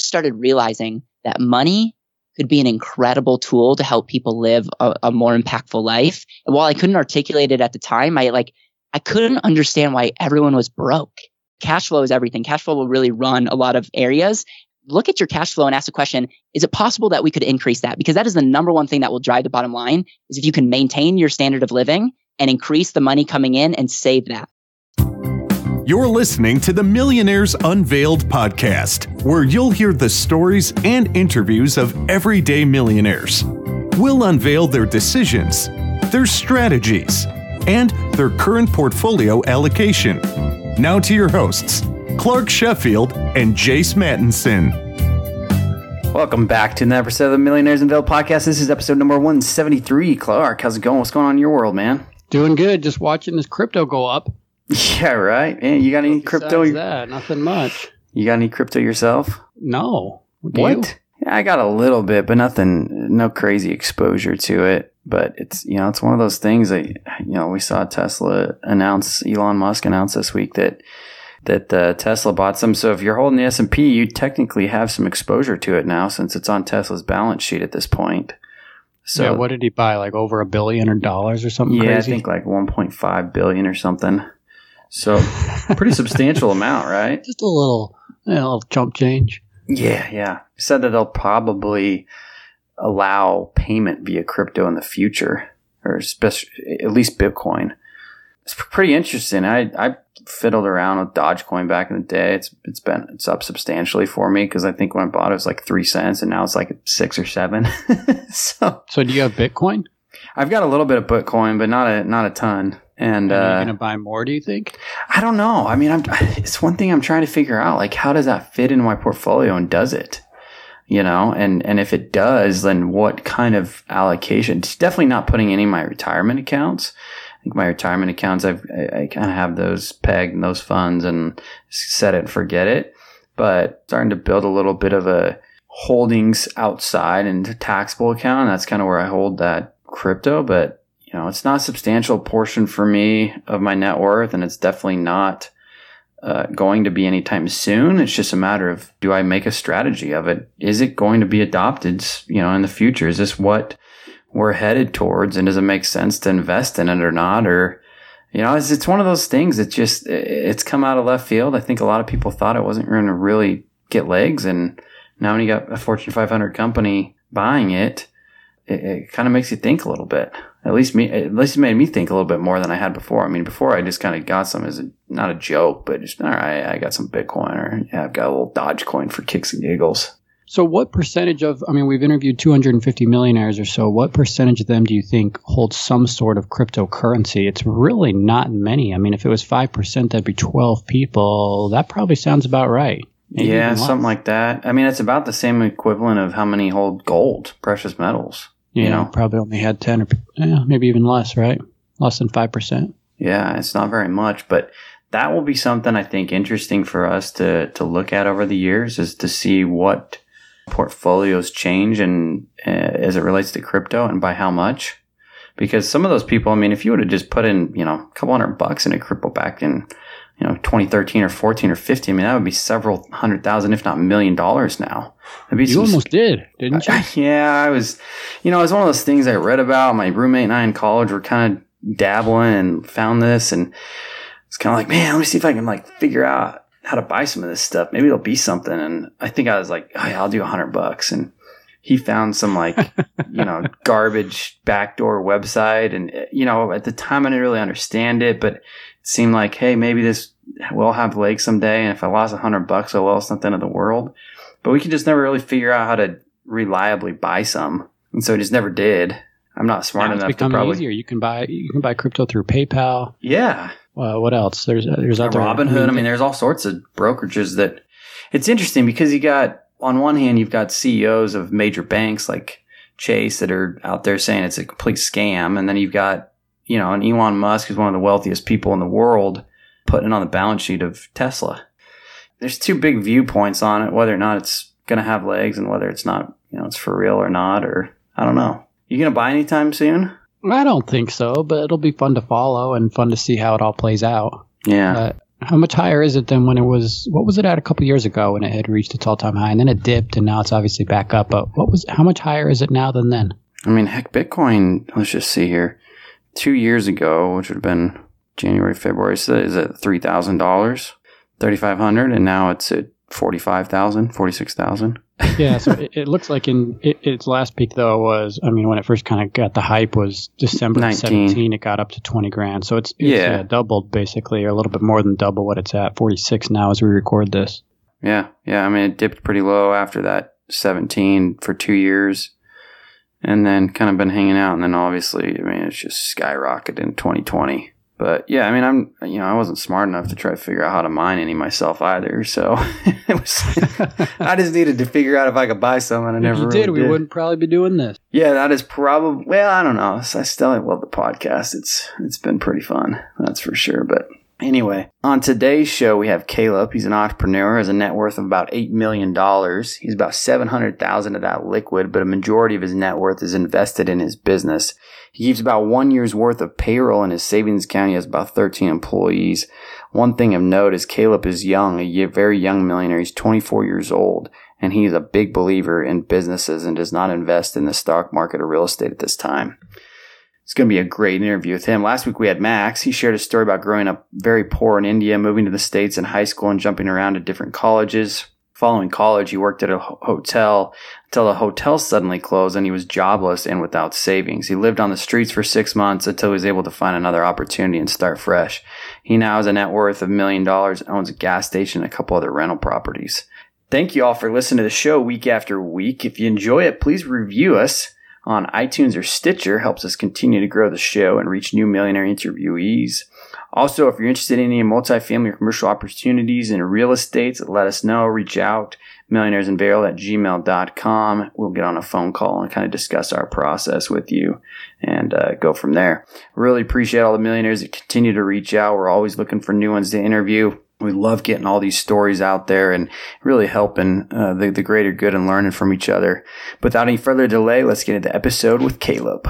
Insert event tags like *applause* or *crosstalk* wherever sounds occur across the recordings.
just started realizing that money could be an incredible tool to help people live a, a more impactful life. And while I couldn't articulate it at the time, I like, I couldn't understand why everyone was broke. Cash flow is everything. Cash flow will really run a lot of areas. Look at your cash flow and ask the question, is it possible that we could increase that? Because that is the number one thing that will drive the bottom line is if you can maintain your standard of living and increase the money coming in and save that. You're listening to the Millionaires Unveiled podcast, where you'll hear the stories and interviews of everyday millionaires. We'll unveil their decisions, their strategies, and their current portfolio allocation. Now to your hosts, Clark Sheffield and Jace Mattinson. Welcome back to another episode of the Millionaires Unveiled podcast. This is episode number 173. Clark, how's it going? What's going on in your world, man? Doing good. Just watching this crypto go up. *laughs* Yeah, right. Man, you got any Besides crypto? that, nothing much. You got any crypto yourself? No. Do What? you? Yeah, I got a little bit, but nothing, no crazy exposure to it. But it's you know, it's one of those things that you know we saw Tesla announce, Elon Musk announce this week that that uh, Tesla bought some. So if you're holding the S and P, you technically have some exposure to it now, since it's on Tesla's balance sheet at this point. So yeah, what did he buy? Like over a billion or dollars or something yeah, I crazy? think like 1.5 billion or something. So pretty substantial *laughs* amount, right? Just a little, a little chump change. Yeah, yeah. Said that they'll probably allow payment via crypto in the future, or especially at least Bitcoin. It's pretty interesting. I I fiddled around with Dogecoin back in the day. It's it's been it's up substantially for me because I think when I bought it, it was like three cents, and now it's like six or seven. *laughs* so So do you have Bitcoin? I've got a little bit of Bitcoin, but not a not a ton. And Are you uh, going to buy more, do you think? I don't know. I mean, I'm, it's one thing I'm trying to figure out. Like, how does that fit in my portfolio and does it? You know, and, and if it does, then what kind of allocation? It's definitely not putting any of my retirement accounts. I think my retirement accounts, I've, I, I kind of have those pegged and those funds and set it and forget it. But starting to build a little bit of a holdings outside into taxable account. That's kind of where I hold that crypto, but you know, it's not a substantial portion for me of my net worth, and it's definitely not uh, going to be anytime soon. It's just a matter of do I make a strategy of it? Is it going to be adopted, you know, in the future? Is this what we're headed towards, and does it make sense to invest in it or not? Or you know, it's, it's one of those things that just it's come out of left field. I think a lot of people thought it wasn't going to really get legs, and now when you got a Fortune 500 company buying it, it, it kind of makes you think a little bit at least me at least it made me think a little bit more than I had before. I mean, before I just kind of got some as a, not a joke, but just all right, I got some Bitcoin or yeah, I've got a little Dogecoin for kicks and giggles. So what percentage of, I mean, we've interviewed 250 millionaires or so. What percentage of them do you think hold some sort of cryptocurrency? It's really not many. I mean, if it was 5%, that'd be 12 people. That probably sounds about right. Maybe yeah, something like that. I mean, it's about the same equivalent of how many hold gold, precious metals. Yeah, you know? probably only had 10 or yeah, maybe even less, right? Less than 5%. Yeah, it's not very much, but that will be something I think interesting for us to to look at over the years is to see what portfolios change and uh, as it relates to crypto and by how much. Because some of those people, I mean, if you would have just put in, you know, a couple hundred bucks in a crypto back in, you know, 2013 or 14 or 15, I mean, that would be several hundred thousand, if not million dollars now. You some- almost did, didn't *laughs* you? yeah, I was, you know, it was one of those things I read about. My roommate and I in college were kind of dabbling and found this, and it's kind of like, man, let me see if I can like figure out how to buy some of this stuff. Maybe it'll be something. And I think I was like, oh, yeah, I'll do a hundred bucks. And he found some like, *laughs* you know, garbage backdoor website, and you know, at the time I didn't really understand it, but seemed like, hey, maybe this will have legs someday. And if I lost a hundred bucks, oh well, it's not the end of the world but we could just never really figure out how to reliably buy some, and so we just never did. I'm not smart Now it's enough to become probably. easier. You can buy you can buy crypto through PayPal. Yeah, Uh, what else? There's there's other Robinhood. I mean, there's all sorts of brokerages that. It's interesting because you got on one hand you've got CEOs of major banks like Chase that are out there saying it's a complete scam, and then you've got you know and Elon Musk is one of the wealthiest people in the world putting it on the balance sheet of Tesla. There's two big viewpoints on it, whether or not it's going to have legs and whether it's not, you know, it's for real or not, or I don't know. You going to buy anytime soon? I don't think so, but it'll be fun to follow and fun to see how it all plays out. Yeah. But How much higher is it than when it was? What was it at a couple years ago when it had reached its all-time high, and then it dipped, and now it's obviously back up. But what was? How much higher is it now than then? I mean, heck, Bitcoin. Let's just see here. Two years ago, which would have been January, February, so is it three thousand dollars, thirty five hundred, and now it's at forty five thousand, forty six thousand. yeah, so *laughs* it, it, looks like in it, its last peak though was, I mean, when it first kind of got the hype was December 19. 17. It got up to 20 grand, so it's, it's yeah. yeah. doubled basically, or a little bit more than double what it's at. 46 now as we record this. Yeah, yeah. I mean, it dipped pretty low after that 17 for two years, and then kind of been hanging out, and then obviously, I mean, it's just skyrocketed in 2020. But yeah, I mean, I'm you know I wasn't smart enough to try to figure out how to mine any myself either. So *laughs* it was *laughs* I just needed to figure out if I could buy some, and I if never you really did. We did. wouldn't probably be doing this. Yeah, that is probably well. I don't know. I still love the podcast. It's it's been pretty fun, that's for sure. But Anyway, on today's show, we have Caleb. He's an entrepreneur, has a net worth of about $8 million. He's about 700000 of that liquid, but a majority of his net worth is invested in his business. He keeps about one year's worth of payroll in his savings account. He has about 13 employees. One thing of note is Caleb is young, a very young millionaire. He's 24 years old, and he's a big believer in businesses and does not invest in the stock market or real estate at this time. It's going to be a great interview with him. Last week we had Max. He shared a story about growing up very poor in India, moving to the States in high school and jumping around to different colleges. Following college, he worked at a hotel until the hotel suddenly closed and he was jobless and without savings. He lived on the streets for six months until he was able to find another opportunity and start fresh. He now has a net worth of a million dollars, owns a gas station and a couple other rental properties. Thank you all for listening to the show week after week. If you enjoy it, please review us on iTunes or Stitcher helps us continue to grow the show and reach new millionaire interviewees. Also, if you're interested in any multifamily or commercial opportunities in real estate, let us know. Reach out, millionairesunveiled at gmail.com. We'll get on a phone call and kind of discuss our process with you and uh, go from there. Really appreciate all the millionaires that continue to reach out. We're always looking for new ones to interview we love getting all these stories out there and really helping uh, the, the greater good and learning from each other. Without any further delay, let's get into the episode with Caleb.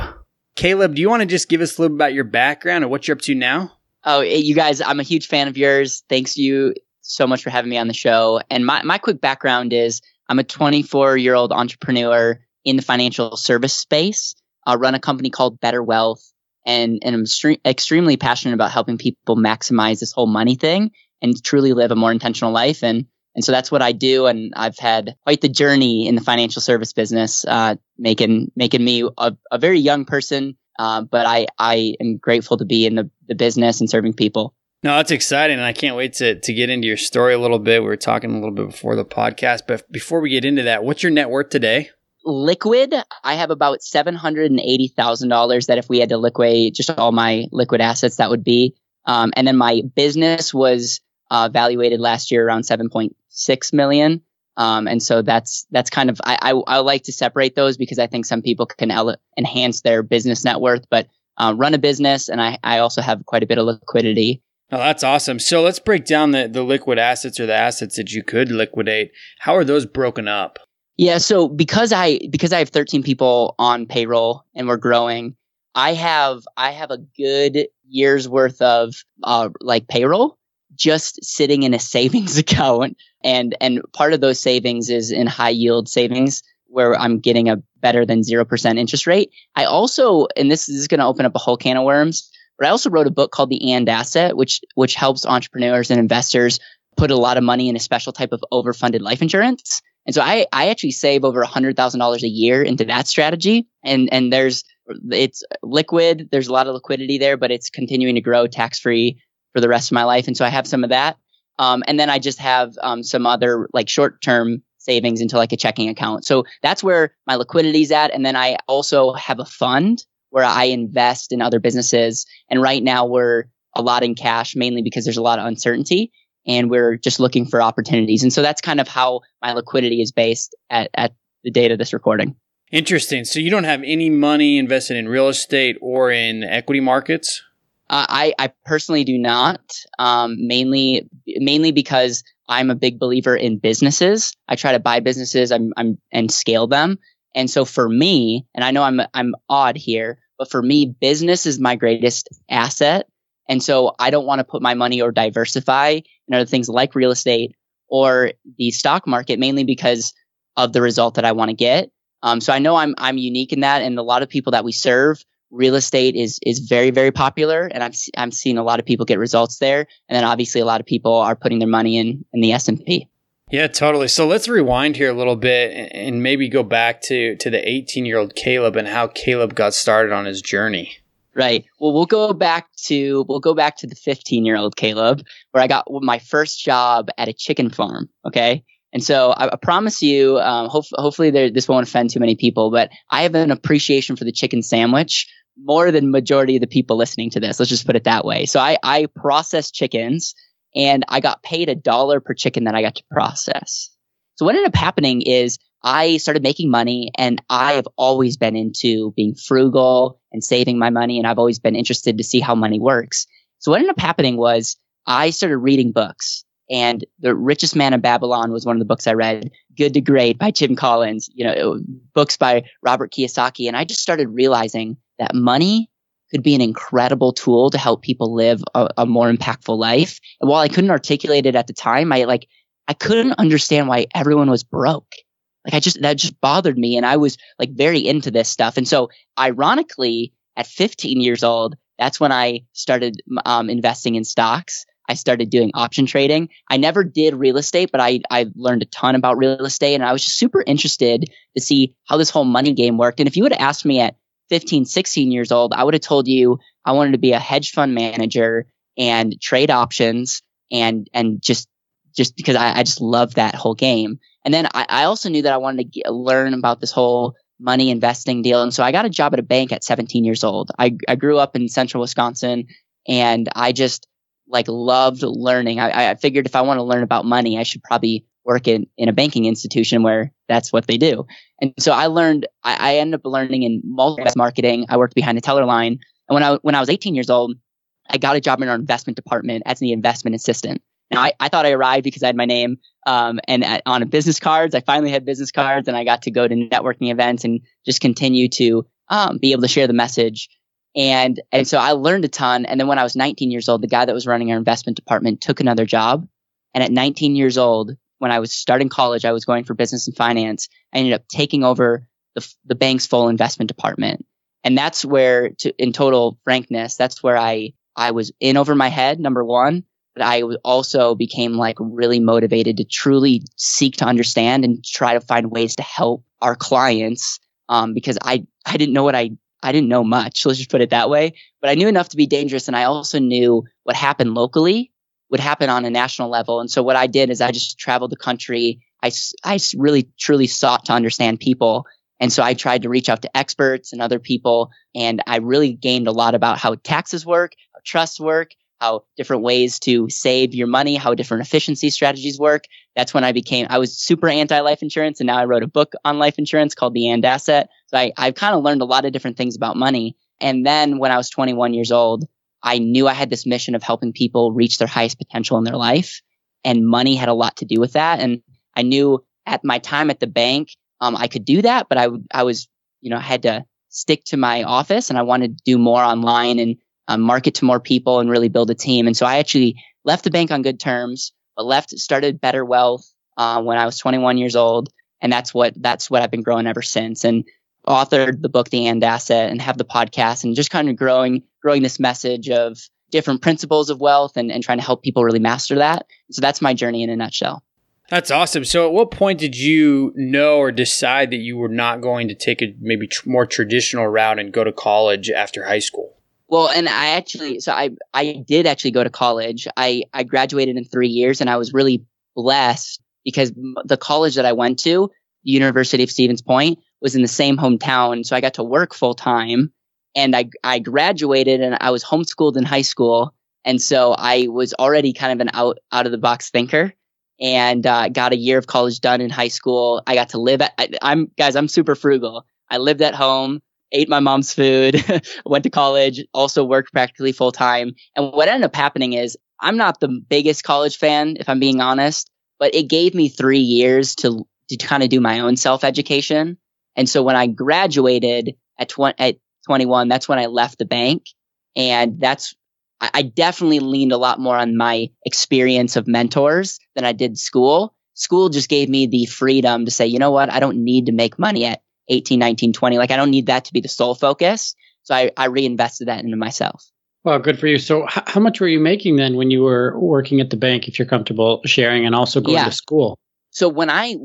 Caleb, do you want to just give us a little bit about your background and what you're up to now? Oh, you guys, I'm a huge fan of yours. Thanks you so much for having me on the show. And my, my quick background is I'm a 24 year old entrepreneur in the financial service space. I run a company called Better Wealth and, and I'm stre- extremely passionate about helping people maximize this whole money thing and truly live a more intentional life. And and so that's what I do. And I've had quite the journey in the financial service business, uh, making making me a, a very young person. Uh, but I I am grateful to be in the, the business and serving people. No, that's exciting, and I can't wait to to get into your story a little bit. We were talking a little bit before the podcast, but before we get into that, what's your net worth today? Liquid, I have about seven hundred and eighty thousand dollars. That if we had to liquidate just all my liquid assets, that would be. Um, and then my business was uh, valuated last year around 7.6 million. Um, and so that's that's kind of I, I, I like to separate those because I think some people can ele- enhance their business net worth, but uh, run a business, and I, I also have quite a bit of liquidity. Oh, that's awesome. So let's break down the, the liquid assets or the assets that you could liquidate. How are those broken up? Yeah, so because I because I have 13 people on payroll and we're growing, I have I have a good year's worth of uh, like payroll just sitting in a savings *laughs* account and and part of those savings is in high yield savings where I'm getting a better than 0% interest rate. I also and this is going to open up a whole can of worms, but I also wrote a book called The And Asset which which helps entrepreneurs and investors put a lot of money in a special type of overfunded life insurance. And so I I actually save over $100,000 a year into that strategy and and there's it's liquid, there's a lot of liquidity there, but it's continuing to grow tax free for the rest of my life. And so I have some of that. Um, and then I just have um, some other like short term savings into like a checking account. So that's where my liquidity is at. And then I also have a fund where I invest in other businesses. And right now we're a lot in cash, mainly because there's a lot of uncertainty and we're just looking for opportunities. And so that's kind of how my liquidity is based at, at the date of this recording. Interesting. So you don't have any money invested in real estate or in equity markets? Uh, I, I personally do not, um, mainly mainly because I'm a big believer in businesses. I try to buy businesses I'm, I'm, and scale them. And so for me, and I know I'm I'm odd here, but for me, business is my greatest asset. And so I don't want to put my money or diversify in other things like real estate or the stock market, mainly because of the result that I want to get. Um, so I know I'm I'm unique in that, and a lot of people that we serve, real estate is is very very popular, and I'm I'm seeing a lot of people get results there, and then obviously a lot of people are putting their money in in the S and P. Yeah, totally. So let's rewind here a little bit and maybe go back to to the 18 year old Caleb and how Caleb got started on his journey. Right. Well, we'll go back to we'll go back to the 15 year old Caleb, where I got my first job at a chicken farm. Okay. And so I, I promise you, um, hope, hopefully there, this won't offend too many people, but I have an appreciation for the chicken sandwich more than majority of the people listening to this. Let's just put it that way. So I, I process chickens and I got paid a dollar per chicken that I got to process. So what ended up happening is I started making money and I have always been into being frugal and saving my money. And I've always been interested to see how money works. So what ended up happening was I started reading books and The Richest Man in Babylon was one of the books I read. Good to Great by Jim Collins, you know, books by Robert Kiyosaki. And I just started realizing that money could be an incredible tool to help people live a, a more impactful life. And while I couldn't articulate it at the time, I like, I couldn't understand why everyone was broke. Like I just, that just bothered me. And I was like very into this stuff. And so ironically, at 15 years old, that's when I started um, investing in stocks. I started doing option trading. I never did real estate, but I, I learned a ton about real estate and I was just super interested to see how this whole money game worked. And if you would have asked me at 15, 16 years old, I would have told you I wanted to be a hedge fund manager and trade options and, and just, just because I, I just love that whole game. And then I, I also knew that I wanted to get, learn about this whole money investing deal. And so I got a job at a bank at 17 years old. I, I grew up in central Wisconsin and I just like loved learning. I, I figured if I want to learn about money, I should probably work in, in a banking institution where that's what they do. And so I learned, I, I ended up learning in multi marketing. I worked behind the teller line. And when I, when I was 18 years old, I got a job in our investment department as the investment assistant. Now, I, I thought I arrived because I had my name um, and at, on a business cards. I finally had business cards, and I got to go to networking events and just continue to um, be able to share the message. And and so I learned a ton. And then when I was 19 years old, the guy that was running our investment department took another job. And at 19 years old, when I was starting college, I was going for business and finance. I ended up taking over the, the bank's full investment department. And that's where, to, in total frankness, that's where I, I was in over my head, number one but I also became like really motivated to truly seek to understand and try to find ways to help our clients. Um, because I, I didn't know what I, I didn't know much. *laughs* Let's just put it that way, but I knew enough to be dangerous. And I also knew what happened locally would happen on a national level. And so what I did is I just traveled the country. I, I really truly sought to understand people. And so I tried to reach out to experts and other people. And I really gained a lot about how taxes work, how trusts work, how different ways to save your money, how different efficiency strategies work. That's when I became, I was super anti life insurance and now I wrote a book on life insurance called The And Asset. So I, I've kind of learned a lot of different things about money. And then when I was 21 years old, I knew I had this mission of helping people reach their highest potential in their life. And money had a lot to do with that. And I knew at my time at the bank, um, I could do that, but I, I was, you know, had to stick to my office and I wanted to do more online and um, market to more people and really build a team. And so I actually left the bank on good terms, but left, started Better Wealth uh, when I was 21 years old. And that's what, that's what I've been growing ever since. And authored the book, The And Asset and have the podcast and just kind of growing, growing this message of different principles of wealth and, and trying to help people really master that. So that's my journey in a nutshell. That's awesome. So, at what point did you know or decide that you were not going to take a maybe tr- more traditional route and go to college after high school? Well, and I actually, so I, I did actually go to college. I, I graduated in three years and I was really blessed because the college that I went to, the University of Stevens Point, was in the same hometown. So I got to work full time and I, I graduated and I was homeschooled in high school. And so I was already kind of an out, out of the box thinker and uh, got a year of college done in high school. I got to live at, I, I'm guys, I'm super frugal. I lived at home ate my mom's food, *laughs* went to college, also worked practically full time. And what ended up happening is I'm not the biggest college fan, if I'm being honest, but it gave me three years to, to kind of do my own self education. And so when I graduated at, tw- at 21, that's when I left the bank. And that's, I, I definitely leaned a lot more on my experience of mentors than I did school. School just gave me the freedom to say, you know what? I don't need to make money at 18, 19, 20. Like I don't need that to be the sole focus. So I, I reinvested that into myself. Well, good for you. So, h- how much were you making then when you were working at the bank, if you're comfortable sharing, and also going Yeah. to school? So when I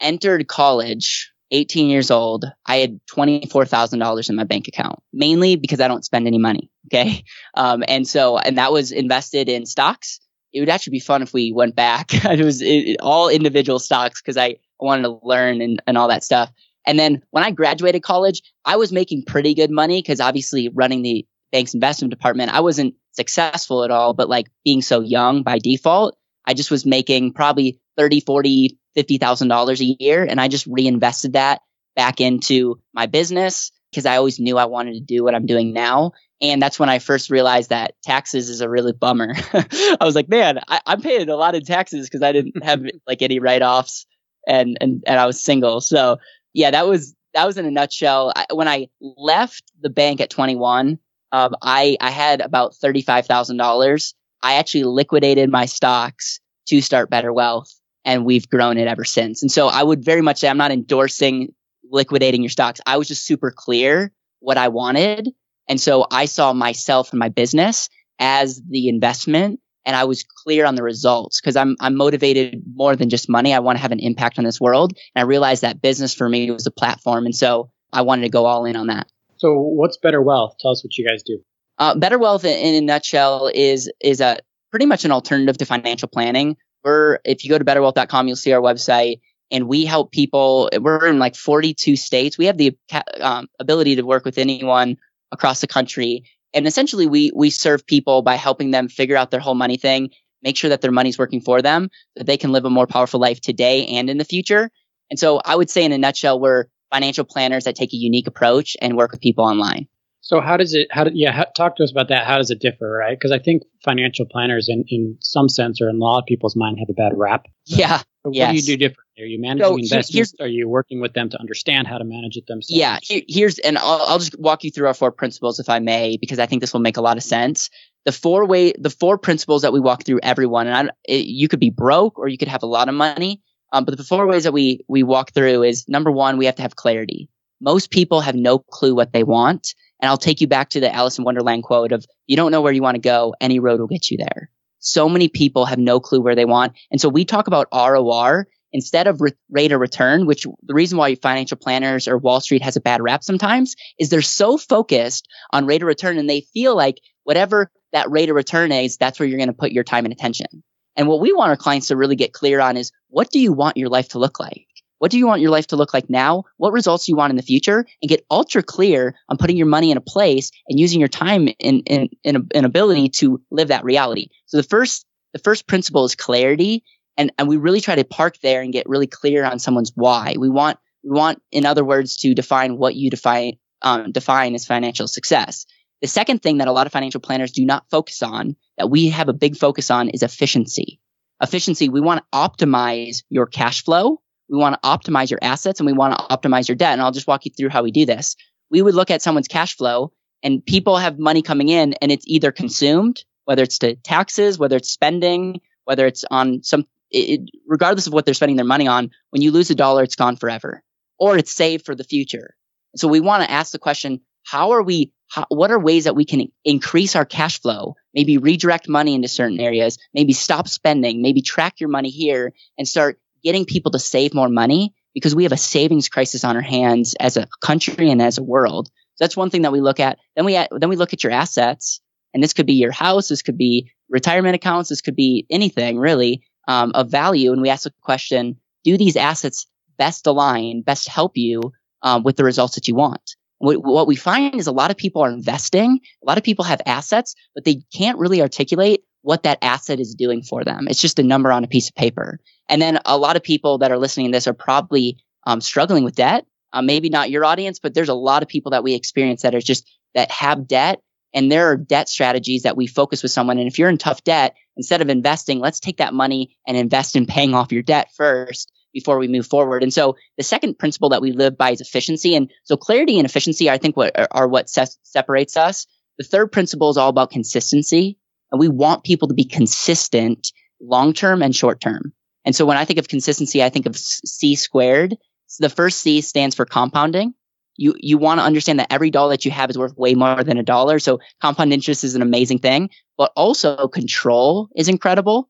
entered college, 18 years old, I had $24,000 in my bank account, mainly because I don't spend any money. *laughs* Okay. Um, and so, and that was invested in stocks. It would actually be fun if we went back. *laughs* it was it, all individual stocks because I wanted to learn and, and all that stuff. And then when I graduated college, I was making pretty good money because obviously running the bank's investment department, I wasn't successful at all, but like being so young by default, I just was making probably 30, 40, $50,000 a year. And I just reinvested that back into my business because I always knew I wanted to do what I'm doing now. And that's when I first realized that taxes is a really bummer. *laughs* I was like, man, I, I'm paying a lot of taxes because I didn't have *laughs* like any write offs and, and, and I was single. So yeah, that was, that was in a nutshell. I, when I left the bank at 21, um, I, I had about $35,000. I actually liquidated my stocks to start Better Wealth and we've grown it ever since. And so I would very much say I'm not endorsing liquidating your stocks. I was just super clear what I wanted. And so I saw myself and my business as the investment and I was clear on the results because I'm I'm motivated more than just money. I want to have an impact on this world. And I realized that business for me was a platform. And so I wanted to go all in on that. So, what's Better Wealth? Tell us what you guys do. Uh, Better Wealth, in, in a nutshell, is is a pretty much an alternative to financial planning. We're if you go to betterwealth.com, you'll see our website, and we help people. We're in like 42 states. We have the um, ability to work with anyone across the country, and essentially, we we serve people by helping them figure out their whole money thing, make sure that their money's working for them, that they can live a more powerful life today and in the future. And so, I would say, in a nutshell, we're financial planners that take a unique approach and work with people online. So, how does it? How do, yeah? How, talk to us about that. How does it differ, right? Because I think financial planners, in in some sense, or in a lot of people's mind, have a bad rap. *laughs* Yeah. So what do you do differently? Are you managing So, investments? Are you working with them to understand how to manage it themselves? Yeah, here, here's and I'll, I'll just walk you through our four principles if I may, because I think this will make a lot of sense. The four way, the four principles that we walk through everyone, and I, it, you could be broke or you could have a lot of money. Um, but the four ways that we we walk through is number one, we have to have clarity. Most people have no clue what they want, and I'll take you back to the Alice in Wonderland quote of "You don't know where you want to go, any road will get you there." So many people have no clue where they want, and so we talk about ROR instead of re- rate of return, which the reason why financial planners or Wall Street has a bad rap sometimes is they're so focused on rate of return and they feel like whatever that rate of return is, that's where you're going to put your time and attention. And what we want our clients to really get clear on is what do you want your life to look like? What do you want your life to look like now? What results do you want in the future? And get ultra clear on putting your money in a place and using your time in, in, in, in ability to live that reality. So the first, the first principle is clarity and and we really try to park there and get really clear on someone's why. We want we want, in other words, to define what you define um, define as financial success. The second thing that a lot of financial planners do not focus on that we have a big focus on is efficiency. Efficiency. We want to optimize your cash flow. We want to optimize your assets and we want to optimize your debt. And I'll just walk you through how we do this. We would look at someone's cash flow and people have money coming in and it's either consumed, whether it's to taxes, whether it's spending, whether it's on some it, regardless of what they're spending their money on, when you lose a dollar, it's gone forever, or it's saved for the future. So we want to ask the question: How are we? How, what are ways that we can increase our cash flow? Maybe redirect money into certain areas. Maybe stop spending. Maybe track your money here and start getting people to save more money because we have a savings crisis on our hands as a country and as a world. So that's one thing that we look at. Then we then we look at your assets, and this could be your house, this could be retirement accounts, this could be anything really um, of value. And we ask the question, do these assets best align, best help you um, with the results that you want? What, what we find is a lot of people are investing, a lot of people have assets, but they can't really articulate what that asset is doing for them. It's just a number on a piece of paper. And then a lot of people that are listening to this are probably um, struggling with debt. Uh, maybe not your audience, but there's a lot of people that we experience that are just that have debt and there are debt strategies that we focus with someone. And if you're in tough debt, instead of investing, let's take that money and invest in paying off your debt first before we move forward. And so the second principle that we live by is efficiency. And so clarity and efficiency, I think, what are, what ses- separates us. The third principle is all about consistency. And we want people to be consistent long term and short term. And so when I think of consistency, I think of C squared. So the first C stands for compounding. You, you want to understand that every dollar that you have is worth way more than a dollar. So compound interest is an amazing thing, but also control is incredible.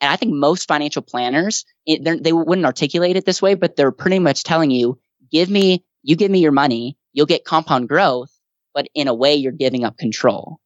And I think most financial planners, it, they wouldn't articulate it this way, but they're pretty much telling you, give me, you give me your money, you'll get compound growth, but in a way you're giving up control.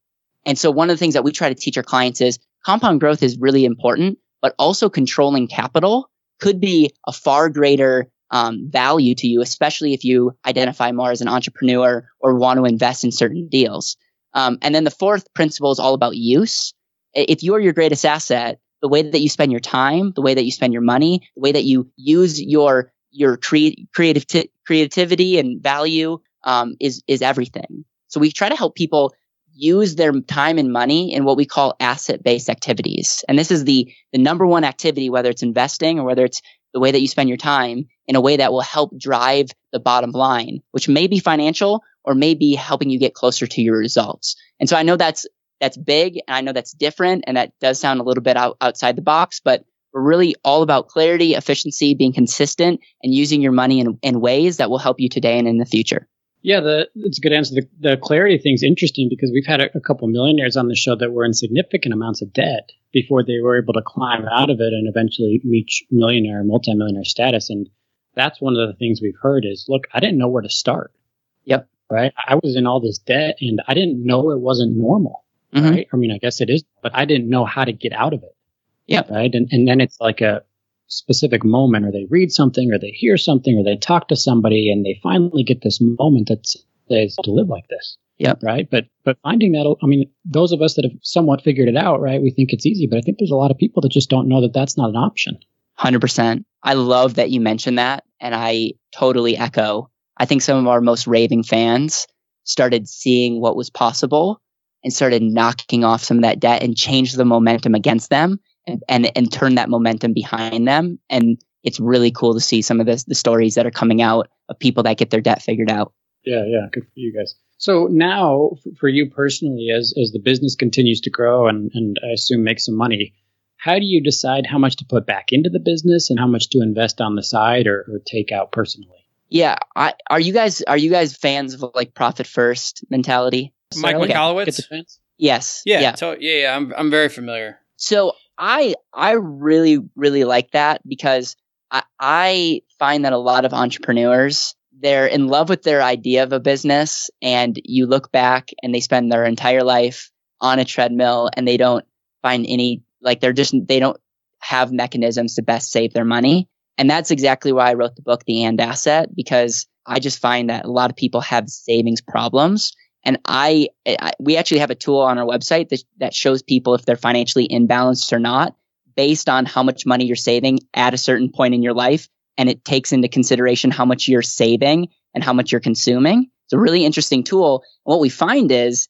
And so one of the things that we try to teach our clients is compound growth is really important, but also controlling capital could be a far greater um, value to you, especially if you identify more as an entrepreneur or want to invest in certain deals. Um, and then the fourth principle is all about use. If you are your greatest asset, the way that you spend your time, the way that you spend your money, the way that you use your your cre- creative t- creativity and value um, is is everything. So we try to help people use their time and money in what we call asset based activities, and this is the the number one activity, whether it's investing or whether it's the way that you spend your time, in a way that will help drive the bottom line, which may be financial or may be helping you get closer to your results. And so I know that's that's big and I know that's different and that does sound a little bit out, outside the box, but we're really all about clarity, efficiency, being consistent and using your money in, in ways that will help you today and in the future. Yeah, the, that's a good answer. The, the clarity thing is interesting because we've had a, a couple millionaires on the show that were in significant amounts of debt before they were able to climb out of it and eventually reach millionaire, or multimillionaire status. And that's one of the things we've heard is, look, I didn't know where to start. Yep. Right. I was in all this debt and I didn't know it wasn't normal mm-hmm. right? I mean, I guess it is, but I didn't know how to get out of it. Yeah. Right. And, and then it's like a specific moment or they read something or they hear something or they talk to somebody and they finally get this moment that says to live like this. Yeah. Right. But, but finding that, I mean, those of us that have somewhat figured it out, right, we think it's easy, but I think there's a lot of people that just don't know that that's not an option. 100%. I love that you mentioned that. And I totally echo. I think some of our most raving fans started seeing what was possible and started knocking off some of that debt and changed the momentum against them and, and, and turn that momentum behind them. And it's really cool to see some of the, the stories that are coming out of people that get their debt figured out. Yeah, yeah, good for you guys. So now, for you personally, as as the business continues to grow and and I assume make some money, how do you decide how much to put back into the business and how much to invest on the side or, or take out personally? Yeah, I, are you guys are you guys fans of like profit first mentality? Mike okay. Michalowicz? Yes. Yeah. Yeah. To- yeah. Yeah. I'm, I'm very familiar. So I, I really, really like that because I, I find that a lot of entrepreneurs, they're in love with their idea of a business and you look back and they spend their entire life on a treadmill and they don't find any, like they're just, they don't have mechanisms to best save their money. And that's exactly why I wrote the book, The And Asset, because I just find that a lot of people have savings problems and I, I, we actually have a tool on our website that, that shows people if they're financially imbalanced or not based on how much money you're saving at a certain point in your life. And it takes into consideration how much you're saving and how much you're consuming. It's a really interesting tool. And what we find is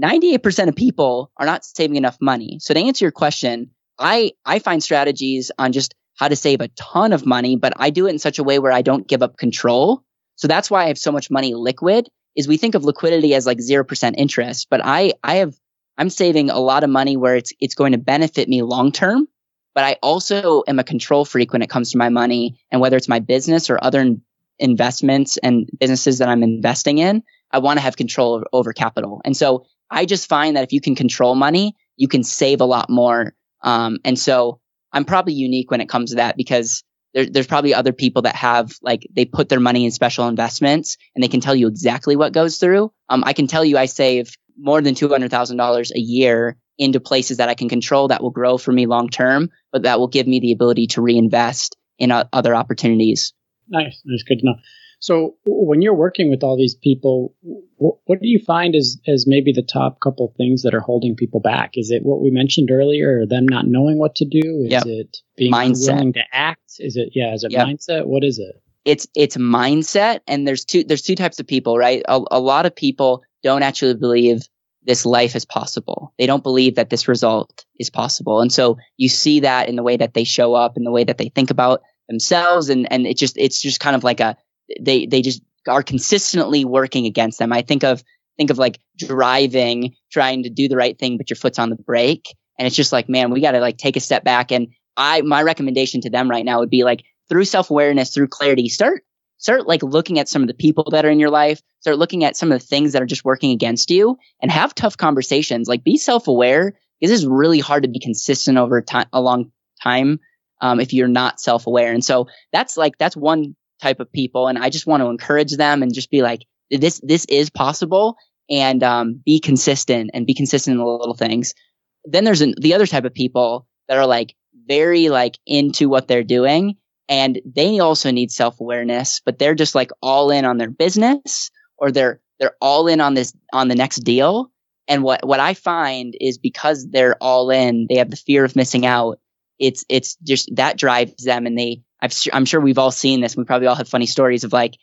98% of people are not saving enough money. So to answer your question, I, I find strategies on just how to save a ton of money, but I do it in such a way where I don't give up control. So that's why I have so much money liquid is we think of liquidity as like 0% interest, but I, I have, I'm saving a lot of money where it's, it's going to benefit me long term. But I also am a control freak when it comes to my money and whether it's my business or other investments and businesses that I'm investing in, I want to have control over, capital. And so I just find that if you can control money, you can save a lot more. Um, and so I'm probably unique when it comes to that because there, there's probably other people that have like they put their money in special investments and they can tell you exactly what goes through. Um, I can tell you I save more than two hundred thousand dollars a year into places that I can control that will grow for me long term, but that will give me the ability to reinvest in uh, other opportunities. Nice, that's good to know. So when you're working with all these people, what, what do you find as as maybe the top couple things that are holding people back? Is it what we mentioned earlier, them not knowing what to do? Is yep. it being mindset. willing to act? Is it yeah? Is it yep. mindset? What is it? It's it's mindset, and there's two there's two types of people, right? A, a lot of people don't actually believe this life is possible. They don't believe that this result is possible, and so you see that in the way that they show up, in the way that they think about themselves, and and it just it's just kind of like a they they just are consistently working against them. I think of think of like driving, trying to do the right thing, but your foot's on the brake. And it's just like, man, we got to like take a step back. And I, my recommendation to them right now would be like through self awareness, through clarity, start, start like looking at some of the people that are in your life, start looking at some of the things that are just working against you and have tough conversations. Like be self aware This is really hard to be consistent over time, a long time. Um, if you're not self aware. And so that's like, that's one type of people. And I just want to encourage them and just be like, this, this is possible and, um, be consistent and be consistent in the little things. Then there's an, the other type of people that are like very like into what they're doing and they also need self awareness, but they're just like all in on their business or they're, they're all in on this, on the next deal. And what, what I find is because they're all in, they have the fear of missing out. It's, it's just that drives them and they, I've, I'm sure we've all seen this. We probably all have funny stories of like,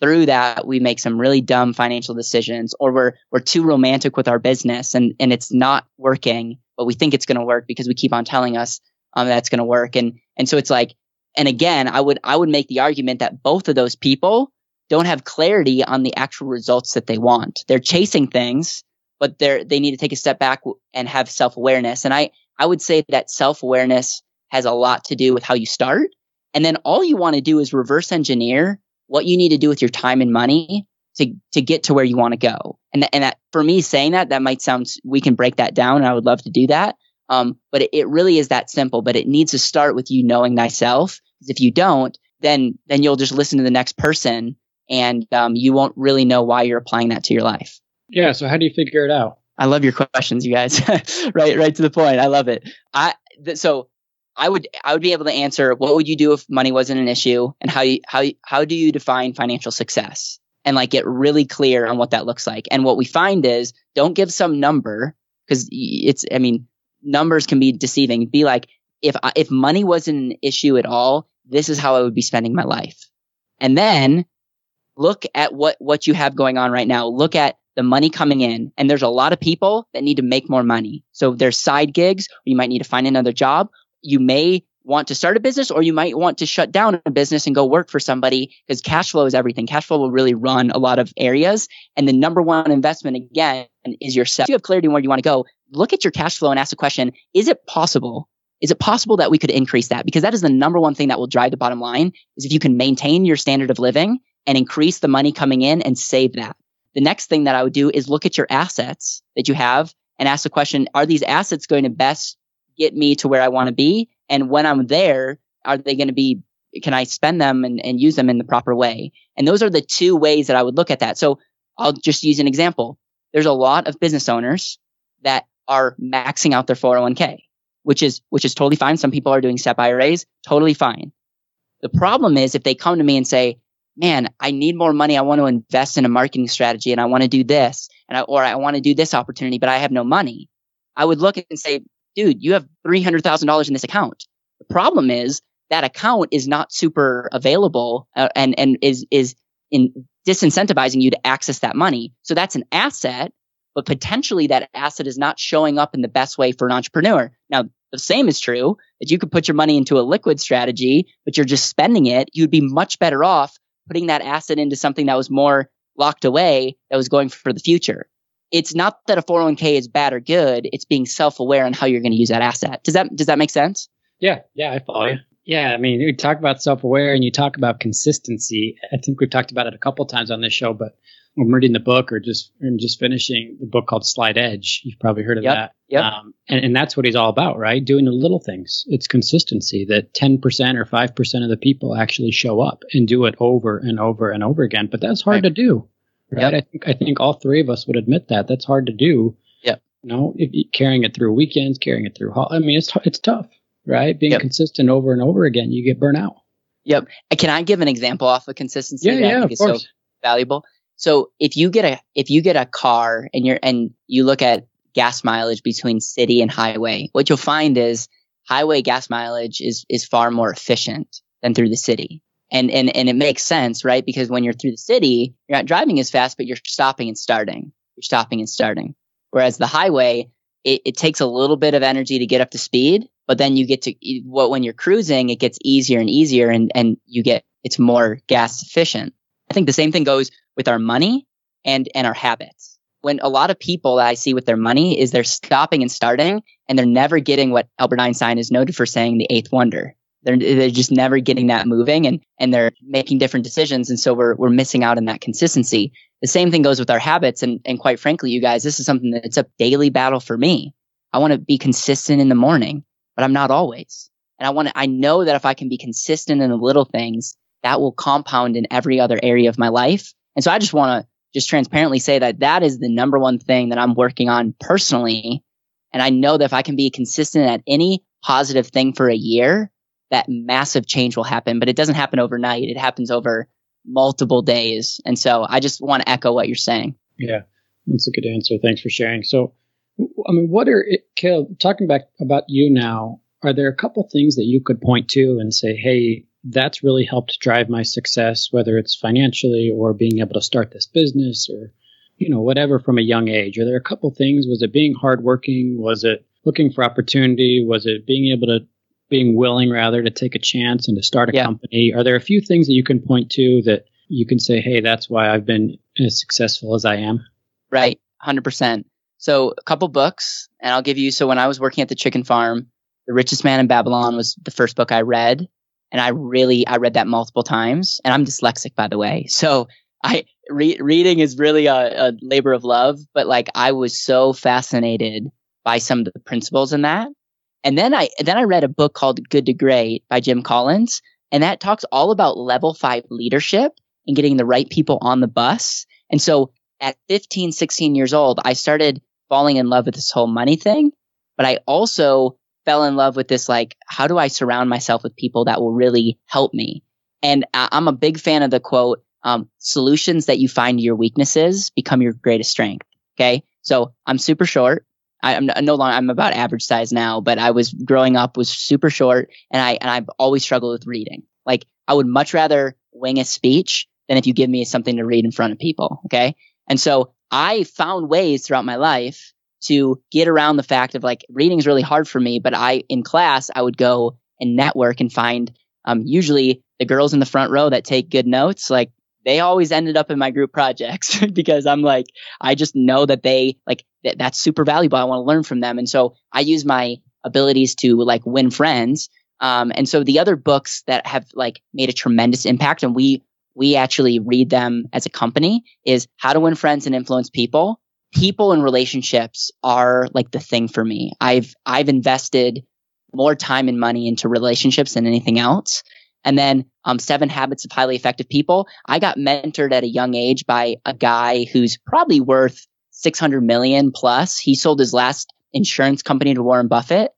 through that, we make some really dumb financial decisions or we're, we're too romantic with our business and, and it's not working, but we think it's going to work because we keep on telling us, um, that's going to work. And, and so it's like, and again, I would, I would make the argument that both of those people don't have clarity on the actual results that they want. They're chasing things, but they're, they need to take a step back and have self awareness. And I, I would say that self awareness has a lot to do with how you start. And then all you want to do is reverse engineer what you need to do with your time and money to, to get to where you want to go. And, th- and that for me saying that, that might sound, we can break that down and I would love to do that. Um, but it, it really is that simple, but it needs to start with you knowing thyself. Because if you don't, then, then you'll just listen to the next person and, um, you won't really know why you're applying that to your life. Yeah. So how do you figure it out? I love your questions, you guys. *laughs* right, right to the point. I love it. I, th- so I would I would be able to answer what would you do if money wasn't an issue and how you, how how do you define financial success and like get really clear on what that looks like. And what we find is don't give some number because it's I mean numbers can be deceiving. Be like if if money wasn't an issue at all, this is how I would be spending my life. And then look at what what you have going on right now. Look at the money coming in and there's a lot of people that need to make more money. So there's side gigs, you might need to find another job you may want to start a business or you might want to shut down a business and go work for somebody because cash flow is everything. Cash flow will really run a lot of areas. And the number one investment again is yourself. If you have clarity on where you want to go, look at your cash flow and ask the question, is it possible? Is it possible that we could increase that? Because that is the number one thing that will drive the bottom line is if you can maintain your standard of living and increase the money coming in and save that. The next thing that I would do is look at your assets that you have and ask the question, are these assets going to best get me to where I want to be? And when I'm there, are they going to be, can I spend them and, and use them in the proper way? And those are the two ways that I would look at that. So I'll just use an example. There's a lot of business owners that are maxing out their 401k, which is, which is totally fine. Some people are doing SEP IRAs, totally fine. The problem is if they come to me and say, man, I need more money. I want to invest in a marketing strategy and I want to do this and I, or I want to do this opportunity, but I have no money. I would look and say, dude, you have $300,000 in this account. The problem is that account is not super available uh, and, and is, is in disincentivizing you to access that money. So that's an asset, but potentially that asset is not showing up in the best way for an entrepreneur. Now, the same is true that you could put your money into a liquid strategy, but you're just spending it. You'd be much better off putting that asset into something that was more locked away that was going for the future it's not that a 401k is bad or good. It's being self-aware on how you're going to use that asset. Does that, does that make sense? Yeah. Yeah. I follow you. Yeah. I mean, you talk about self-aware and you talk about consistency. I think we've talked about it a couple times on this show, but I'm reading the book or just, I'm just finishing the book called Slight Edge. You've probably heard of yep, that. Yep. Um, and, and that's what he's all about, right? Doing the little things. It's consistency that 10% or 5% of the people actually show up and do it over and over and over again. But that's hard right. to do right? Yep. I think I think all three of us would admit that that's hard to do. Yeah. You know, if carrying it through weekends, carrying it through. I mean, it's it's tough, right? Being yep. consistent over and over again, you get burnt out. Yep. Can I give an example off of consistency? Yeah, yeah, of course. So valuable. So if you get a if you get a car and you're and you look at gas mileage between city and highway, what you'll find is highway gas mileage is is far more efficient than through the city. And, and, and it makes sense, right? Because when you're through the city, you're not driving as fast, but you're stopping and starting. You're stopping and starting. Whereas the highway, it, it takes a little bit of energy to get up to speed, but then you get to what when you're cruising, it gets easier and easier and, and you get, it's more gas efficient. I think the same thing goes with our money and, and our habits. when a lot of people that I see with their money is they're stopping and starting and they're never getting what Albert Einstein is noted for saying the eighth wonder. They're, they're just never getting that moving and, and they're making different decisions. And so we're, we're missing out on that consistency. The same thing goes with our habits. And, and quite frankly, you guys, this is something that's a daily battle for me. I want to be consistent in the morning, but I'm not always. And I want to, I know that if I can be consistent in the little things, that will compound in every other area of my life. And so I just want to just transparently say that that is the number one thing that I'm working on personally. And I know that if I can be consistent at any positive thing for a year, that massive change will happen. But it doesn't happen overnight. It happens over multiple days. And so I just want to echo what you're saying. Yeah, that's a good answer. Thanks for sharing. So, I mean, what are, Caleb, talking back about you now, are there a couple things that you could point to and say, hey, that's really helped drive my success, whether it's financially or being able to start this business or, you know, whatever from a young age? Are there a couple things? Was it being hardworking? Was it looking for opportunity? Was it being able to, being willing rather to take a chance and to start a yeah. company? Are there a few things that you can point to that you can say, hey, that's why I've been as successful as I am? Right. 100%. So a couple books, and I'll give you. So when I was working at the chicken farm, The Richest Man in Babylon was the first book I read and I really I read that multiple times. And I'm dyslexic, by the way, *laughs* so I re- reading is really a, a labor of love. But like I was so fascinated by some of the principles in that. And then I then I read a book called Good to Great by Jim Collins, and that talks all about level five leadership and getting the right people on the bus. And so at 15, 16 years old, I started falling in love with this whole money thing. But I also fell in love with this like how do i surround myself with people that will really help me and i'm a big fan of the quote um, solutions that you find your weaknesses become your greatest strength okay so i'm super short I, am no longer i'm about average size now but i was growing up was super short and i and i've always struggled with reading. Like i would much rather wing a speech than if you give me something to read in front of people okay? And so i found ways throughout my life to get around the fact of like reading is really hard for me, but I in class I would go and network and find um, usually the girls in the front row that take good notes, like they always ended up in my group projects *laughs* because I'm like, I just know that they like th- that's super valuable. I want to learn from them. And so I use my abilities to like win friends. Um, and so the other books that have like made a tremendous impact and we, we actually read them as a company is how to win friends and influence people people and relationships are like the thing for me. I've I've invested more time and money into relationships than anything else. And then um, Seven Habits of Highly Effective People. I got mentored at a young age by a guy who's probably worth 600 million plus. He sold his last insurance company to Warren Buffett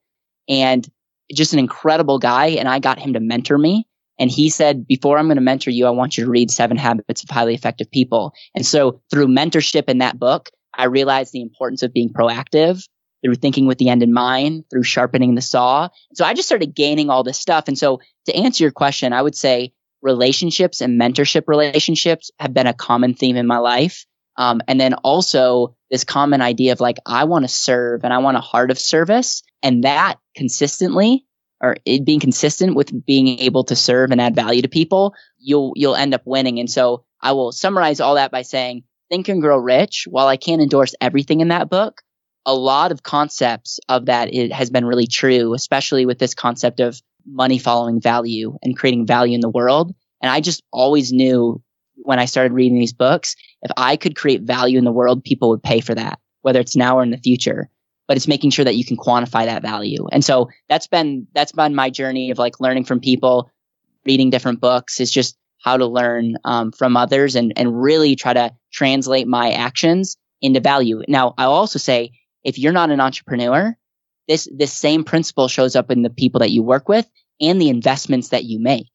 and just an incredible guy. And I got him to mentor me. And he said, before I'm going to mentor you, I want you to read Seven Habits of Highly Effective People. And so through mentorship in that book, I realized the importance of being proactive through thinking with the end in mind, through sharpening the saw. So I just started gaining all this stuff. And so to answer your question, I would say relationships and mentorship relationships have been a common theme in my life. Um, and then also this common idea of like, I want to serve and I want a heart of service. And that consistently or being consistent with being able to serve and add value to people, you'll, you'll end up winning. And so I will summarize all that by saying Think and Grow Rich, while I can't endorse everything in that book, a lot of concepts of that it has been really true, especially with this concept of money following value and creating value in the world. And I just always knew when I started reading these books, if I could create value in the world, people would pay for that, whether it's now or in the future. But it's making sure that you can quantify that value. And so that's been that's been my journey of like learning from people, reading different books. Is just how to learn um, from others and, and really try to translate my actions into value. Now, I'll also say if you're not an entrepreneur, this, this same principle shows up in the people that you work with and the investments that you make.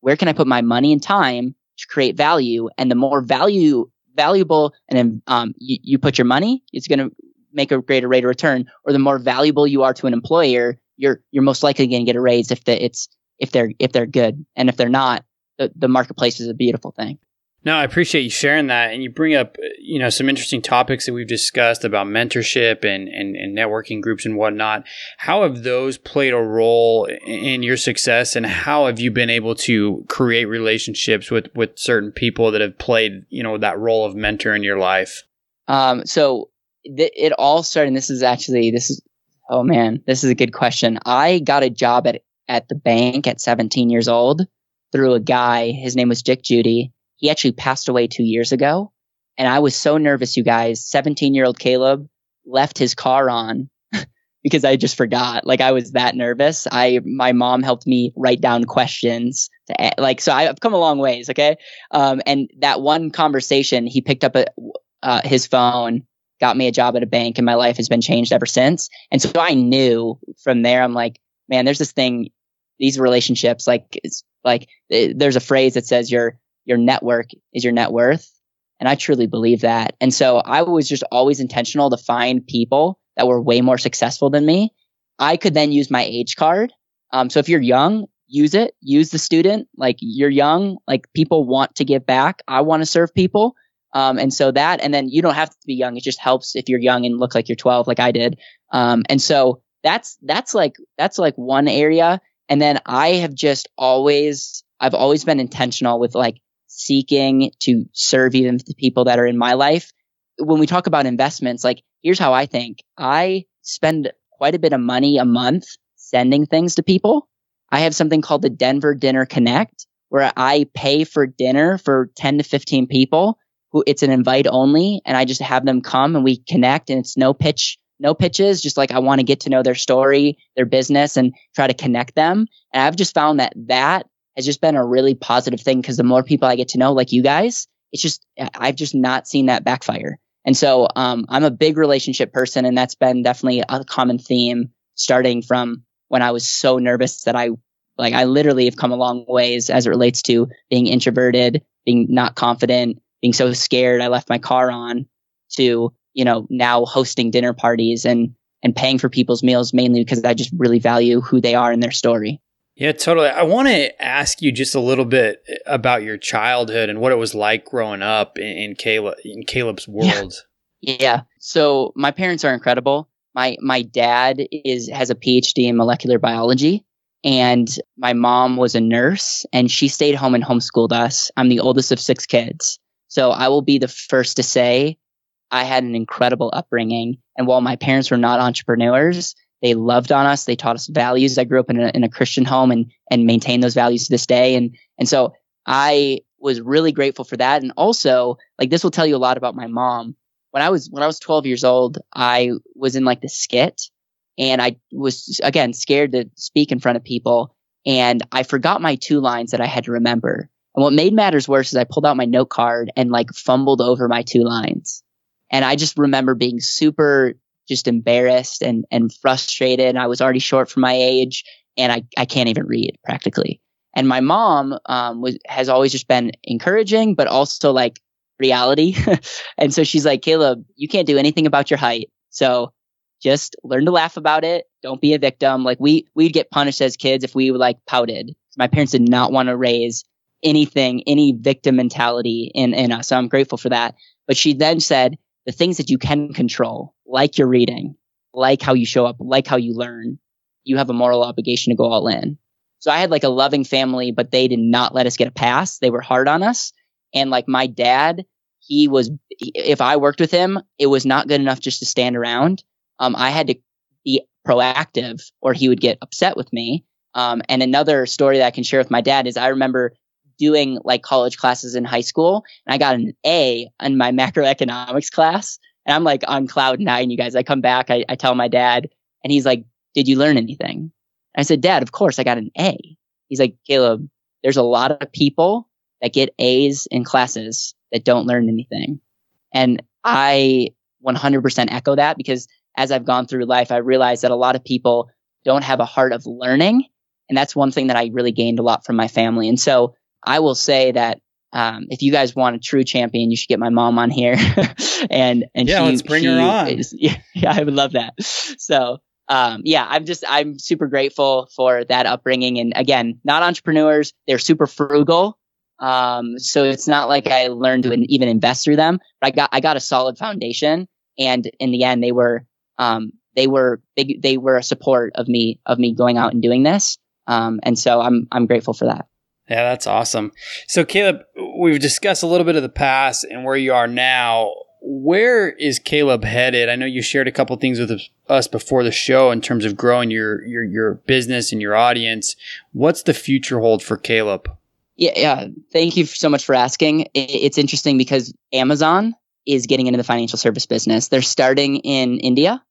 Where can I put my money and time to create value? And the more value, valuable and um, you, you put your money, it's going to make a greater rate of return. Or the more valuable you are to an employer, you're you're most likely going to get a raise if the, it's if they're if they're good. And if they're not, the, the marketplace is a beautiful thing. No, I appreciate you sharing that. And you bring up, you know, some interesting topics that we've discussed about mentorship and, and, and, networking groups and whatnot. How have those played a role in your success and how have you been able to create relationships with, with certain people that have played, you know, that role of mentor in your life? Um, so th- it all started. And this is actually this is oh man, this is a good question. I got a job at at the bank at 17 years old through a guy. His name was Dick Judy. He actually passed away two years ago, and I was so nervous. You guys, 17 year old Caleb left his car on *laughs* because I just forgot. Like I was that nervous. I my mom helped me write down questions to like so I've come a long ways. Okay, um, and that one conversation, he picked up a, uh, his phone, got me a job at a bank, and my life has been changed ever since. And so I knew from there. I'm like, man, there's this thing, these relationships. Like it's like eh, there's a phrase that says your your network is your net worth. And I truly believe that. And so I was just always intentional to find people that were way more successful than me. I could then use my age card. Um, so if you're young, use it. Use the student. Like you're young, like people want to give back. I want to serve people. Um, and so that, and then you don't have to be young. It just helps if you're young and look like you're 12, like I did. Um, and so that's, that's like, that's like one area. And then I have just always, I've always been intentional with like seeking to serve even the people that are in my life. When we talk about investments, like here's how I think. I spend quite a bit of money a month sending things to people. I have something called the Denver Dinner Connect where I pay for dinner for 10 to 15 people who it's an invite only and I just have them come and we connect and it's no pitch, no pitches, just like I want to get to know their story, their business and try to connect them. And I've just found that that has just been a really positive thing because the more people I get to know, like you guys, it's just, I've just not seen that backfire. And so um, I'm a big relationship person, and that's been definitely a common theme starting from when I was so nervous that I like I literally have come a long ways as it relates to being introverted, being not confident, being so scared I left my car on to, you know, now hosting dinner parties and and paying for people's meals mainly because I just really value who they are and their story. Yeah, totally. I want to ask you just a little bit about your childhood and what it was like growing up in, in Caleb in Caleb's world. Yeah. yeah. So my parents are incredible. My my dad is has a PhD in molecular biology, and my mom was a nurse, and she stayed home and homeschooled us. I'm the oldest of six kids, so I will be the first to say I had an incredible upbringing. And while my parents were not entrepreneurs, they loved on us. They taught us values. I grew up in a, in a Christian home and, and maintain those values to this day. And, and so I was really grateful for that. And also like this will tell you a lot about my mom. When I was, when I was 12 years old, I was in like the skit and I was again scared to speak in front of people. And I forgot my two lines that I had to remember. And what made matters worse is I pulled out my note card and like fumbled over my two lines. And I just remember being super just embarrassed and, and frustrated. I was already short for my age and I, I can't even read practically. And my mom um, was has always just been encouraging, but also like reality. *laughs* and so she's like, Caleb, you can't do anything about your height. So just learn to laugh about it. Don't be a victim. Like we we'd get punished as kids if we like pouted. My parents did not want to raise anything, any victim mentality in, in us. So I'm grateful for that. But she then said, the things that you can control, like your reading, like how you show up, like how you learn, you have a moral obligation to go all in. So I had like a loving family, but they did not let us get a pass. They were hard on us. And like my dad, he was, if I worked with him, it was not good enough just to stand around. Um, I had to be proactive or he would get upset with me. Um, and another story that I can share with my dad is I remember doing like college classes in high school and I got an A in my *laughs* macroeconomics class. And I'm like on cloud nine, you guys. I come back, I, I tell my dad, and he's like, Did you learn anything? I said, Dad, of course I got an A. He's like, Caleb, there's a lot of people that get A's in classes that don't learn anything. And I 100% echo that because as I've gone through life, I realized that a lot of people don't have a heart of learning. And that's one thing that I really gained a lot from my family. And so I will say that um, if you guys want a true champion, you should get my mom on here. *laughs* and and yeah, she, let's bring she her on. Is, *laughs* yeah, yeah, I would love that. So um, yeah, I'm just I'm super grateful for that upbringing. And again, not entrepreneurs; they're super frugal. Um, so it's not like I learned to even invest through them, but I got I got a solid foundation. And in the end, they were um, they were they, they were a support of me of me going out and doing this. Um, and so I'm I'm grateful for that. Yeah, that's awesome. So, Caleb, we've discussed a little bit of the past and where you are now. where is Caleb headed? I know you shared a couple things with us before the show in terms of growing your your your business and your audience. What's the future hold for Caleb? Yeah, yeah. Thank you so much for asking. It's interesting because Amazon is getting into the financial service business. They're starting in India,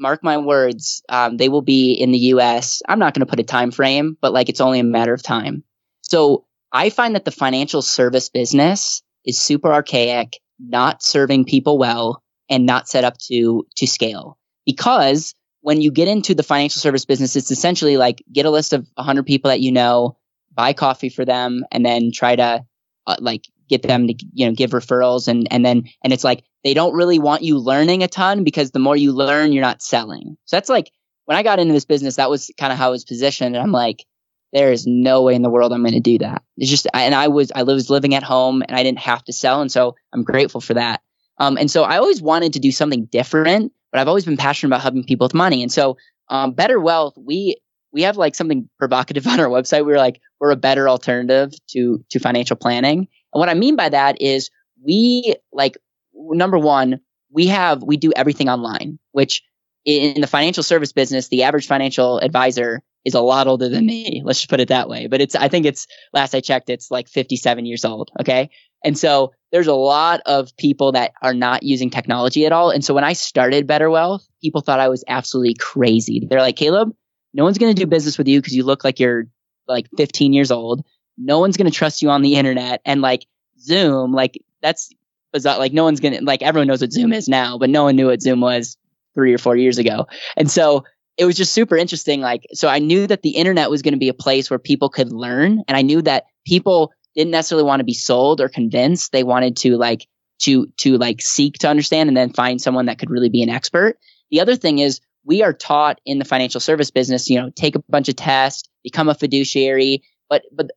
mark my words, um, they will be in the U.S. I'm not going to put a time frame, but like it's only a matter of time. So I find that the financial service business is super archaic, not serving people well, and not set up to to scale. Because when you get into the financial service business, it's essentially like get a list of 100 people that you know, buy coffee for them, and then try to uh, like get them to you know give referrals and and then and it's like they don't really want you learning a ton because the more you learn you're not selling so that's like when i got into this business that was kind of how it was positioned and i'm like there is no way in the world I'm going to do that. It's just, and I was, I was living at home and I didn't have to sell. And so I'm grateful for that. Um, and so I always wanted to do something different, but I've always been passionate about helping people with money. And so, um, Better Wealth, we, we have like something provocative *laughs* on our website. We're like, we're a better alternative to, to financial planning. And what I mean by that is we like, number one, we have, we do everything online, which in the financial service business, the average financial advisor is a lot older than me. Let's just put it that way. But it's, I think it's, last I checked, it's like 57 years old. Okay. And so there's a lot of people that are not using technology at all. And so when I started Better Wealth, people thought I was absolutely crazy. They're like, Caleb, no one's going to do business with you because you look like you're like 15 years old. No one's going to trust you on the internet. And like Zoom, like that's bizarre. Like no one's going to, like everyone knows what Zoom is now, but no one knew what Zoom was three or four years ago. And so it was just super interesting. Like, so I knew that the internet was going to be a place where people could learn. And I knew that people didn't necessarily want to be sold or convinced. They wanted to like, to, to like seek to understand and then find someone that could really be an expert. The other thing is we are taught in the financial service business, you know, take a bunch of tests, become a fiduciary, but, but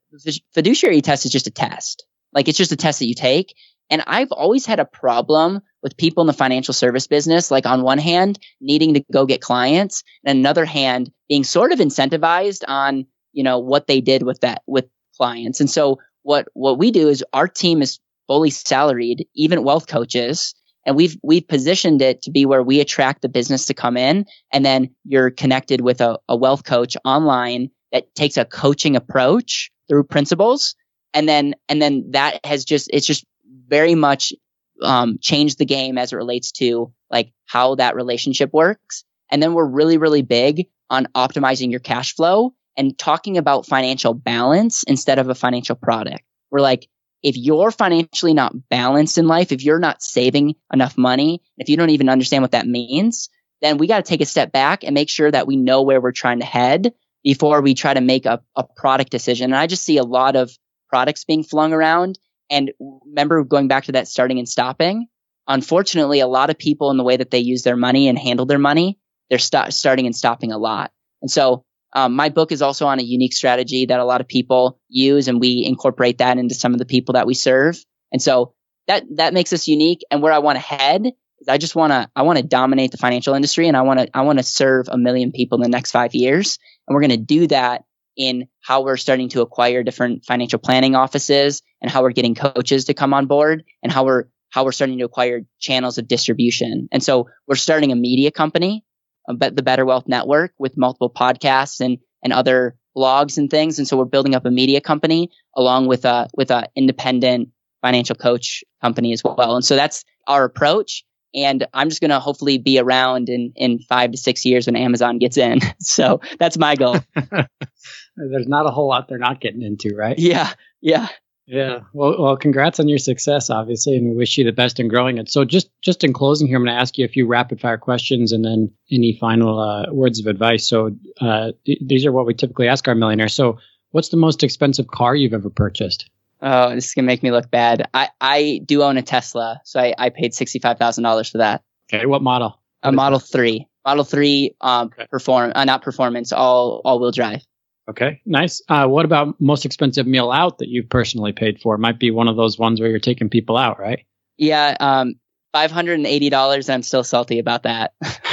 fiduciary test is just a test. Like it's just a test that you take. And I've always had a problem with people in the financial service business, like on one hand, needing to go get clients, and another hand, being sort of incentivized on, you know, what they did with that, with clients. And so what, what we do is our team is fully salaried, even wealth coaches. And we've, we've positioned it to be where we attract the business to come in. And then you're connected with a, a wealth coach online that takes a coaching approach through principles. And then, and then that has just, it's just very much um, changed the game as it relates to like how that relationship works. And then we're really, really big on optimizing your cash flow and talking about financial balance instead of a financial product. We're like, if you're financially not balanced in life, if you're not saving enough money, if you don't even understand what that means, then we got to take a step back and make sure that we know where we're trying to head before we try to make a, a product decision. And I just see a lot of products being flung around and remember going back to that starting and stopping. Unfortunately, a lot of people in the way that they use their money and handle their money, they're st- starting and stopping a lot. And so um, my book is also on a unique strategy that a lot of people use, and we incorporate that into some of the people that we serve. And so that that makes us unique. And where I want to head is I just want to I want to dominate the financial industry, and I want to I want to serve a million people in the next five years. And we're going to do that in how we're starting to acquire different financial planning offices and how we're getting coaches to come on board and how we're how we're starting to acquire channels of distribution. And so we're starting a media company, uh, but the Better Wealth Network with multiple podcasts and and other blogs and things. And so we're building up a media company along with a with a independent financial coach company as well. And so that's our approach. And I'm just going to hopefully be around in, in five to six years when Amazon gets in. *laughs* so that's my goal. *laughs* There's not a whole lot they're not getting into, right? Yeah. Yeah. Yeah. Well, well, congrats on your success, obviously, and we wish you the best in growing it. So, just just in closing here, I'm going to ask you a few rapid fire questions, and then any final uh, words of advice. So, uh, th- these are what we typically ask our millionaires. So, what's the most expensive car you've ever purchased? Oh, this is gonna make me look bad. I, I do own a Tesla, so I, I paid sixty five thousand dollars for that. Okay, what model? A Model Three. Model Three, um, okay. perform, uh, not performance, all all wheel drive. Okay, nice. Uh, what about most expensive meal out that you've personally paid for? Might be one of those ones where you're taking people out, right? Yeah, um, five hundred and eighty dollars. I'm still salty about that. *laughs*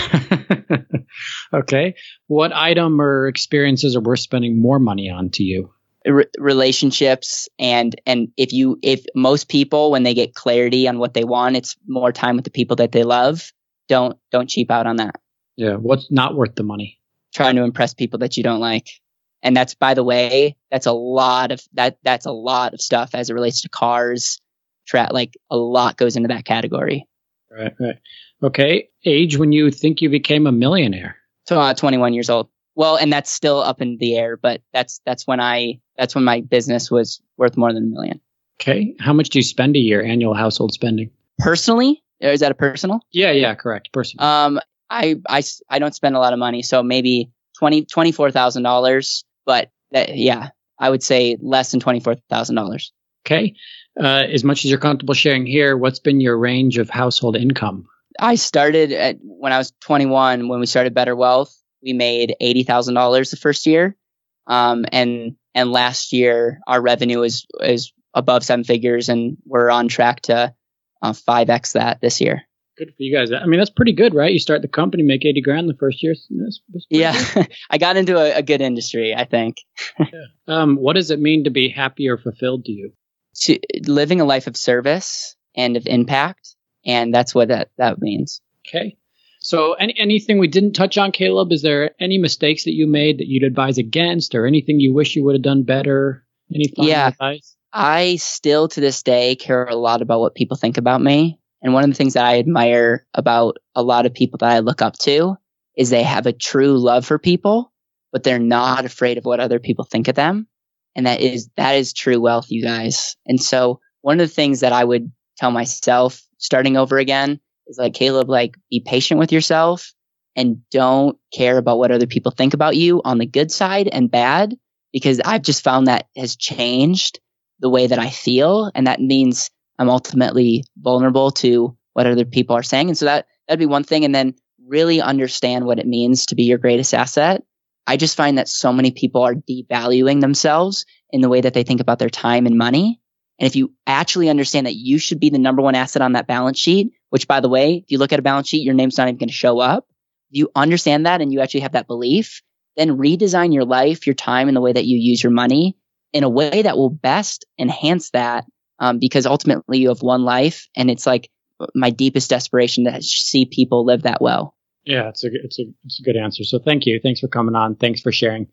*laughs* okay, what item or experiences are worth spending more money on to you? Re- relationships and and if you if most people when they get clarity on what they want it's more time with the people that they love don't don't cheap out on that Yeah. What's not worth the money? trying to impress people that you don't like and that's by the way that's a lot of that that's a lot of stuff as it relates to cars tra- like a lot goes into that category Right. Right. Okay. Age when you think you became a millionaire. so uh, 21 years old well and that's still up in the air but that's that's when i that's when my business was worth more than a million Okay. How much do you spend a year annual household spending? personally is that a personal Yeah. Yeah. Correct. Person. Um, I, I, I don't spend a lot of money, so maybe twenty twenty four thousand dollars. But that, yeah, I would say less than twenty four thousand dollars. Okay. Uh, as much as you're comfortable sharing here, what's been your range of household income? I started at when I was twenty one. When we started Better Wealth, we made eighty thousand dollars the first year, um, and and last year our revenue is is above seven figures, and we're on track to uh, five x that this year. Good for you guys. I mean, that's pretty good, right? You start the company, make 80 grand the first year. That's, that's Yeah, *laughs* I got into a, a good industry, I think. *laughs* good. Um, what does it mean to be happy or fulfilled to you? to living a life of service and of impact and that's what that that means Okay. So, any, anything we didn't touch on, Caleb? Is there any mistakes that you made that you'd advise against, or anything you wish you would have done better? Any final Yeah. advice? i still to this day care a lot about what people think about me and one of the things that i admire about a lot of people that i look up to is they have a true love for people but they're not afraid of what other people think of them and that is that is true wealth you guys and so one of the things that i would tell myself starting over again is like caleb like be patient with yourself and don't care about what other people think about you on the good side and bad because i've just found that has changed the way that i feel and that means i'm ultimately vulnerable to what other people are saying. And so that that'd be one thing. And then really understand what it means to be your greatest asset. I just find that so many people are devaluing themselves in the way that they think about their time and money. And if you actually understand that you should be the number one asset on that balance sheet, which by the way, if you look at a balance sheet, your name's not even going to show up. If you understand that and you actually have that belief, then redesign your life, your time, and the way that you use your money in a way that will best enhance that. Um, because ultimately you have one life and it's like my deepest desperation to see people live that well. Yeah, it's a it's a it's a good answer. So thank you. Thanks for coming on. Thanks for sharing.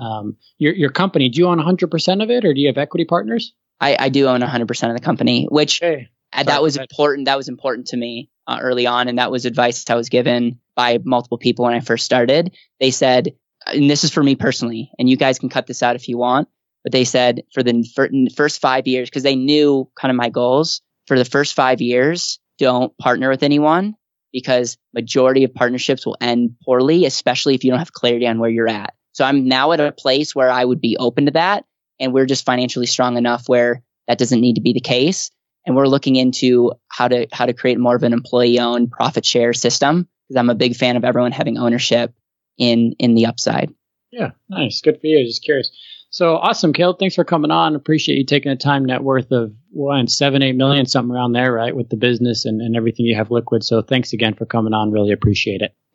Um, your your company. Do you own 100 percent of it, or do you have equity partners? I, I do own 100% of the company, which Okay. Uh, Sorry, that was important. That was important to me uh, early on, and that was advice I was given by multiple people when I first started. They said, and this is for me personally, and you guys can cut this out if you want, but they said for the fir- first five years, because they knew kind of my goals. For the first five years, don't partner with anyone because majority of partnerships will end poorly, especially if you don't have clarity on where you're at. So I'm now at a place where I would be open to that, and we're just financially strong enough where that doesn't need to be the case and we're looking into how to how to create more of an employee owned profit share system because I'm a big fan of everyone having ownership in in the upside. Yeah, nice. Good for you. Just curious. So awesome, Caleb. Thanks for coming on. Appreciate you taking the time. Net worth of one seven, eight million, something around there, right? With the business and, and everything you have liquid. So thanks again for coming on. Really appreciate it.